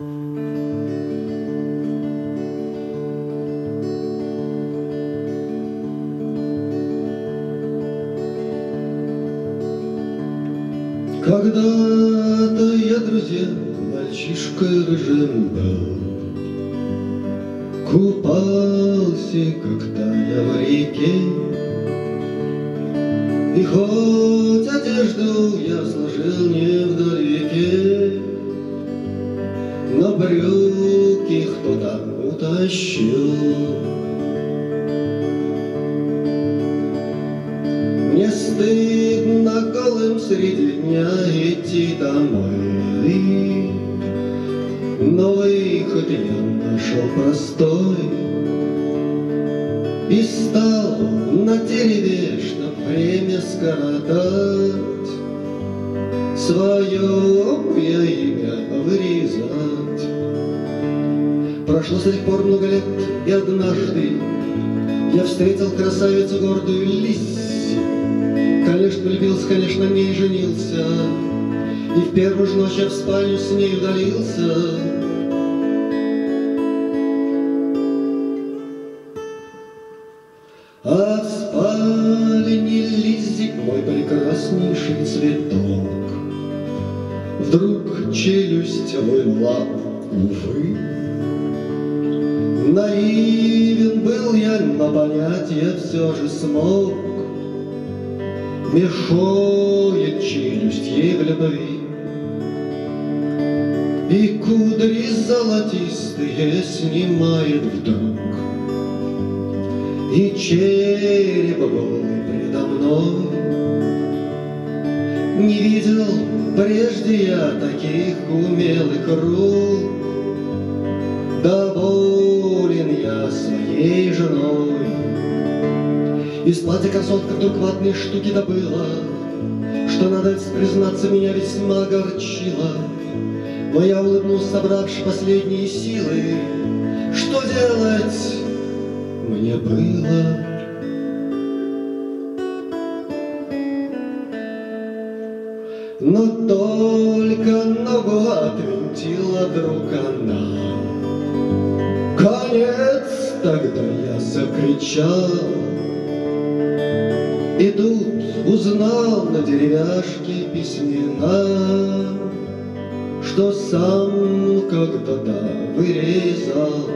Когда-то я, друзья, мальчишкой рыжим был, Купался, как тая в реке, И хоть одежду я сложил не вдалеке, брюки кто-то утащил. Мне стыдно голым среди дня идти домой. Но выход я нашел простой И стал на деревешном время скоротать Свое Прошло с тех пор много лет, и однажды Я встретил красавицу гордую Лись, Конечно, влюбился, конечно, не женился, И в первую же ночь я в спальню с ней удалился. А в спальне Лиззи мой прекраснейший цветок Вдруг челюсть вымла, увы. Наивен был я, но понять я все же смог Мешает челюсть ей в любви. И кудри золотистые снимает вдруг, И череп голый предо мной. Не видел прежде я таких умелых рук, Доволен Из платья красотка вдруг ватные штуки добыла, Что, надо признаться, меня весьма огорчило. Но я улыбнулся, собравши последние силы, Что делать мне было? Но только ногу отвинтила вдруг она. Конец тогда я закричал, И тут узнал на деревяшке письмена, Что сам когда-то вырезал.